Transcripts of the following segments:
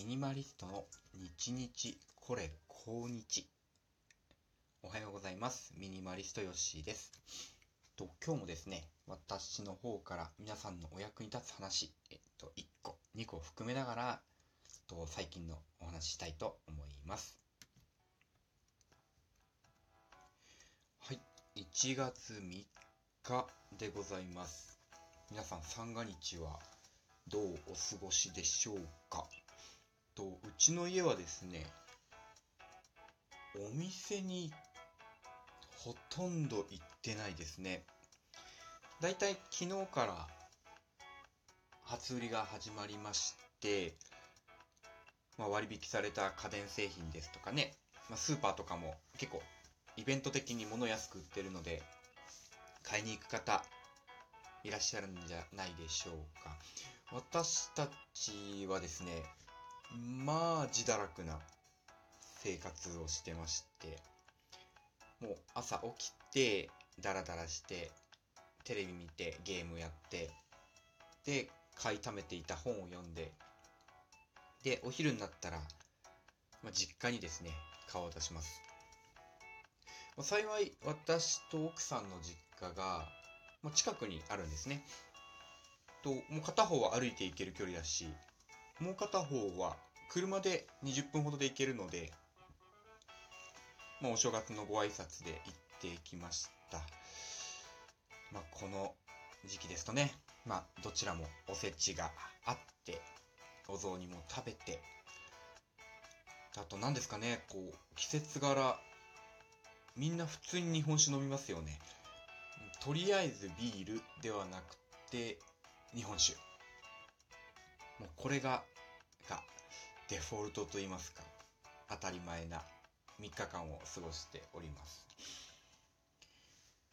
ミニマリストの日日これ高日。おはようございます。ミニマリストヨッシーです。と今日もですね私の方から皆さんのお役に立つ話えっと1個2個含めながらと最近のお話ししたいと思います。はい。1月3日でございます。皆さん三が日はどうお過ごしでしょうか？とうちの家はですねお店にほとんど行ってないですね。だいたい昨日から初売りが始まりまして、まあ、割引された家電製品ですとかね、まあ、スーパーとかも結構イベント的に物安く売ってるので買いに行く方いらっしゃるんじゃないでしょうか。私たちはですねまあ自堕落な生活をしてましてもう朝起きてダラダラしてテレビ見てゲームやってで買い溜めていた本を読んででお昼になったら、まあ、実家にですね顔を出します、まあ、幸い私と奥さんの実家が、まあ、近くにあるんですね。ともう片方は歩いて行ける距離だしもう片方は車で20分ほどで行けるので、まあ、お正月のご挨拶で行ってきました。まあ、この時期ですとね、まあ、どちらもおせちがあって、お雑煮も食べて、あと何ですかね、こう、季節柄、みんな普通に日本酒飲みますよね。とりあえずビールではなくて、日本酒。もうこれが、がデフォルトと言いますか、当たり前な3日間を過ごしております。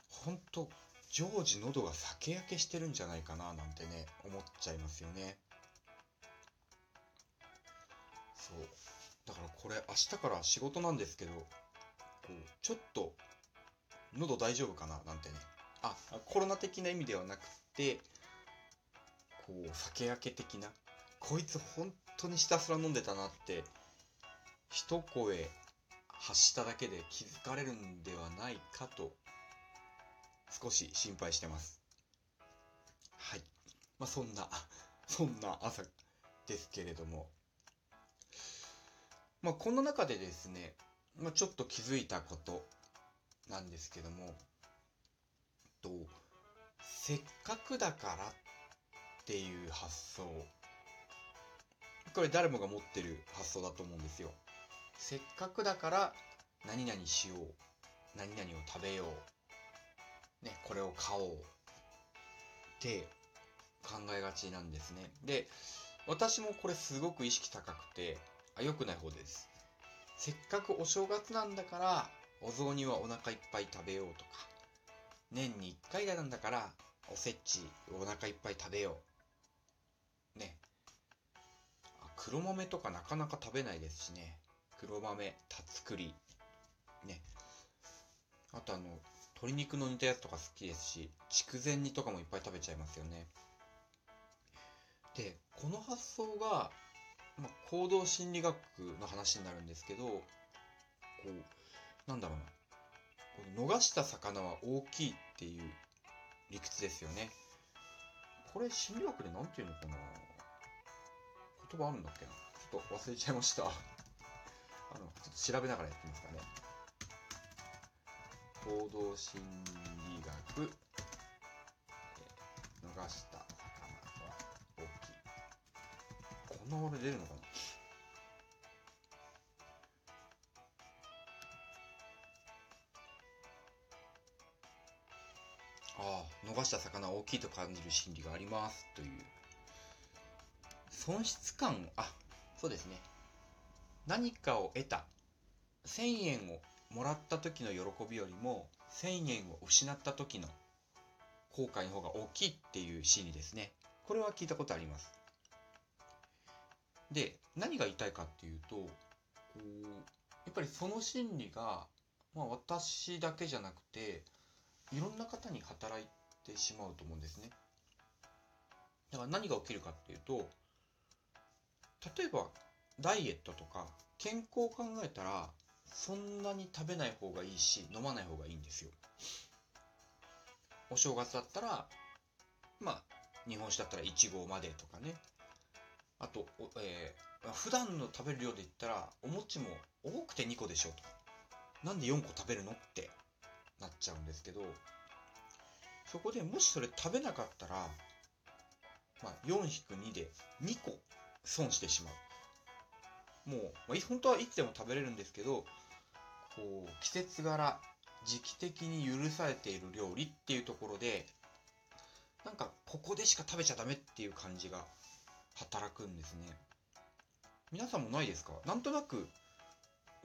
ほんと、常時喉が酒焼けしてるんじゃないかななんてね、思っちゃいますよね。そう。だからこれ明日から仕事なんですけど、こう、ちょっと、喉大丈夫かななんてね。あ、コロナ的な意味ではなくて、こう、酒焼け的な。こいつ本当にひたすら飲んでたなって、一声発しただけで気づかれるんではないかと、少し心配してます。はい。まあ、そんな、そんな朝ですけれども。まあ、この中でですね、まあ、ちょっと気づいたことなんですけども、と、せっかくだからっていう発想これ誰もが持ってる発想だと思うんですよ。せっかくだから何々しよう。何々を食べよう。ね、これを買おう。って考えがちなんですね。で、私もこれすごく意識高くて、あ、良くない方です。せっかくお正月なんだから、お雑煮はお腹いっぱい食べようとか、年に1回なんだから、おせちお腹いっぱい食べよう黒豆とかなかなか食べないですしね。黒豆、たつくり。ね。あとあの、鶏肉の煮たやつとか好きですし、筑前煮とかもいっぱい食べちゃいますよね。で、この発想が、まあ、行動心理学の話になるんですけど、こう、なんだろうな。この逃した魚は大きいっていう理屈ですよね。これ心理学で何て言うのかな言葉あるんだっけなちょっと忘れちゃいました。あの、ちょっと調べながらやってみますかね。行動心理学、えー、逃した魚は大きい。こんな俺出るのかなああ、逃した魚は大きいと感じる心理がありますという損失感、あ、そうですね。何かを得た。1000円をもらった時の喜びよりも、1000円を失った時の後悔の方が大きいっていう心理ですね。これは聞いたことあります。で、何が言いたいかっていうと、こうやっぱりその心理が、まあ私だけじゃなくて、いろんな方に働いてしまうと思うんですね。だから何が起きるかっていうと、例えばダイエットとか健康を考えたらそんなに食べない方がいいし飲まない方がいいんですよ。お正月だったらまあ日本酒だったら1合までとかね。あと、えー、普段の食べる量で言ったらお餅も多くて2個でしょと。なんで4個食べるのってなっちゃうんですけどそこでもしそれ食べなかったら、まあ、4-2で2個損してしまう。もう、まあ、本当はいつでも食べれるんですけど、こう、季節柄、時期的に許されている料理っていうところで、なんか、ここでしか食べちゃダメっていう感じが働くんですね。皆さんもないですか？なんとなく、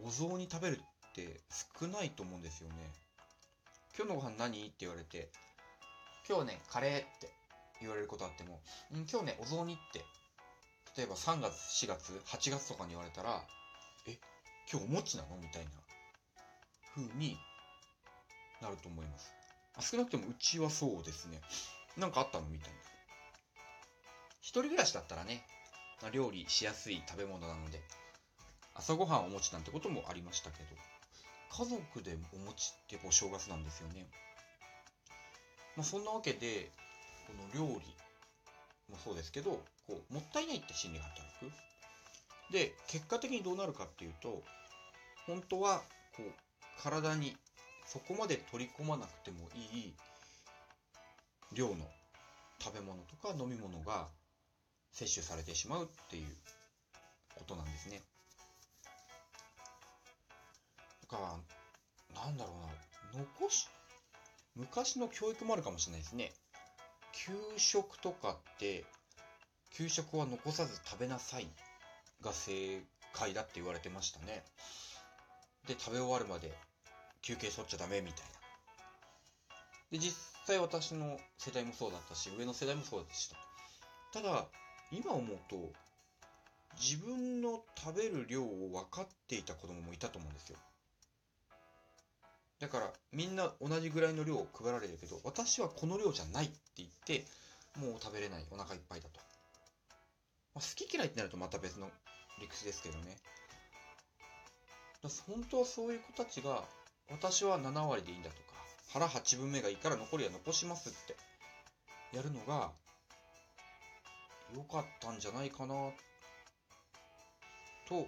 お雑煮食べるって少ないと思うんですよね。今日のご飯何？って言われて、今日ね、カレーって言われることあっても、今日ね、お雑煮って例えば3月、4月、8月とかに言われたら、え、今日お餅なの？みたいな風になると思います。少なくともうちはそうですね。なんかあったの？みたいな。一人暮らしだったらね、料理しやすい食べ物なので、朝ごはんお餅なんてこともありましたけど、家族でお餅ってお正月なんですよね。まあ、そんなわけで、この料理もそうですけど、こう、もったいないって心理が働く。で、結果的にどうなるかっていうと、本当は、こう、体にそこまで取り込まなくてもいい量の食べ物とか飲み物が摂取されてしまうっていうことなんですね。だから、なんだろうな、残し、昔の教育もあるかもしれないですね。給食とかって給食は残さず食べなさいが正解だって言われてましたね。で、食べ終わるまで休憩取っちゃダメみたいな。で、実際私の世代もそうだったし、上の世代もそうでした。ただ、今思うと、自分の食べる量を分かっていた子供もいたと思うんですよ。だから、みんな同じぐらいの量を配られるけど、私はこの量じゃないって言って、もう食べれない、お腹いっぱいだと。まあ、好き嫌いってなるとまた別の理屈ですけどね。本当はそういう子たちが、私は7割でいいんだとか、腹8分目がいいから残りは残しますってやるのが良かったんじゃないかなと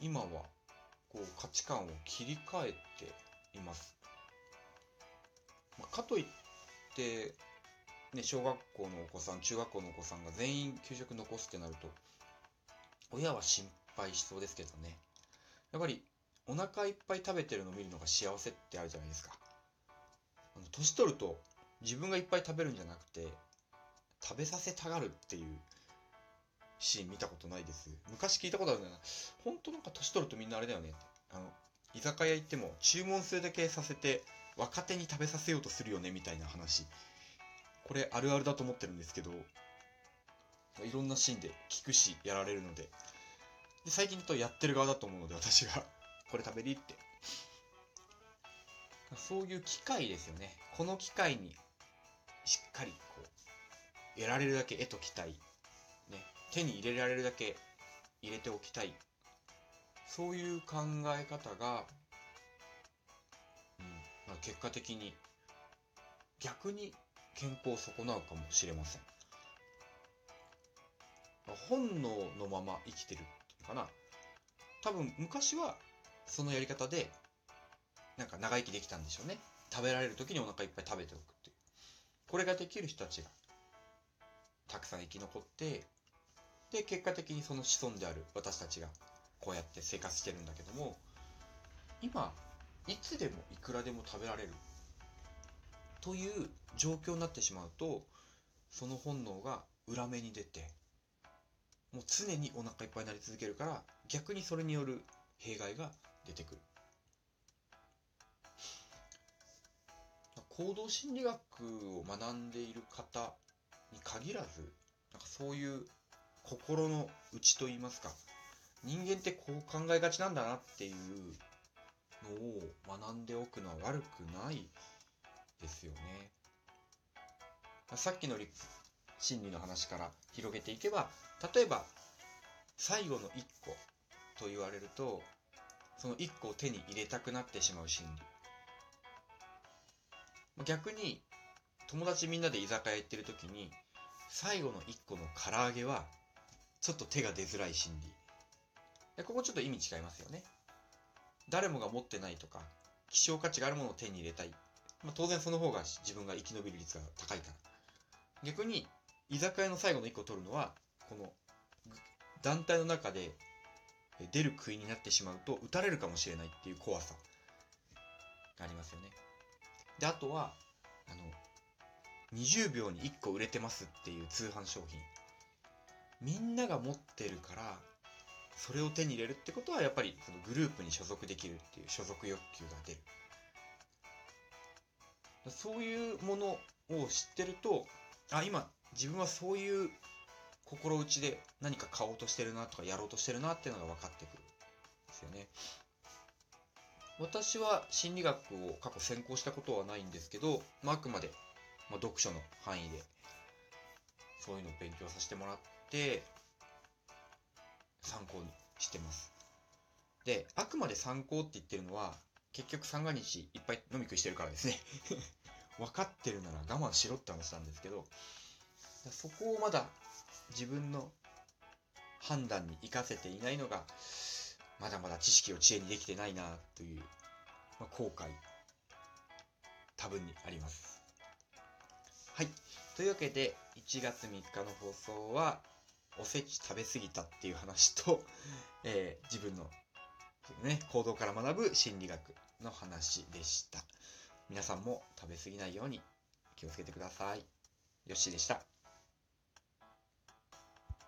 今はこう価値観を切り替えています。まあ、かといってね、小学校のお子さん、中学校のお子さんが全員給食残すってなると、親は心配しそうですけどね。やっぱり、お腹いっぱい食べてるのを見るのが幸せってあるじゃないですか。あの年取ると、自分がいっぱい食べるんじゃなくて、食べさせたがるっていうシーン見たことないです。昔聞いたことあるんだよな。本当なんか年取るとみんなあれだよね。あの、居酒屋行っても注文するだけさせて若手に食べさせようとするよねみたいな話これあるあるだと思ってるんですけど、いろんなシーンで聞くし、やられるので。で、最近だとやってる側だと思うので、私がこれ食べりって。そういう機会ですよね。この機会に、しっかりこう、得られるだけ得ときたい。ね。手に入れられるだけ入れておきたい。そういう考え方が、うんまあ、結果的に逆に健康を損なうかもしれません。本能のまま生きてるっていうかな。多分昔はそのやり方でなんか長生きできたんでしょうね。食べられる時にお腹いっぱい食べておくっていう。これができる人たちがたくさん生き残って、で、結果的にその子孫である私たちがこうやって生活してるんだけども、今、いつでもいくらでも食べられる。という状況になってしまうとその本能が裏目に出てもう常にお腹いっぱいになり続けるから逆にそれによる弊害が出てくる。行動心理学を学んでいる方に限らずなんかそういう心の内といいますか人間ってこう考えがちなんだなっていうのを学んでおくのは悪くないですよね。さっきの心理の話から広げていけば、例えば、最後の1個と言われるとその1個を手に入れたくなってしまう心理逆に友達みんなで居酒屋行ってる時に最後の1個の唐揚げはちょっと手が出づらい心理ここちょっと意味違いますよね。誰もが持ってないとか希少価値があるものを手に入れたい、まあ、当然その方が自分が生き延びる率が高いから。逆に居酒屋の最後の1個を取るのはこの団体の中で出る杭になってしまうと撃たれるかもしれないっていう怖さ。がありますよね。であとはあの20秒に1個売れてますっていう通販商品。みんなが持ってるからそれを手に入れるってことはやっぱりそのグループに所属できるっていう所属欲求が出るそういうものを知ってるとあ今自分はそういう心打ちで何か買おうとしてるなとかやろうとしてるなっていうのが分かってくるんですよね。私は心理学を過去専攻したことはないんですけど、まあ、あくまで、まあ、読書の範囲でそういうのを勉強させてもらってしてます。で、あくまで参考って言ってるのは結局三が日いっぱい飲み食いしてるからですね。分かってるなら我慢しろって話なんですけどそこをまだ自分の判断に活かせていないのがまだまだ知識を知恵にできてないなという、まあ、後悔多分にあります。はい。というわけで1月3日の放送はおせち食べ過ぎたっていう話と、えー、自分の、ね、行動から学ぶ心理学の話でした。皆さんも食べ過ぎないように気をつけてください。よっしーでした。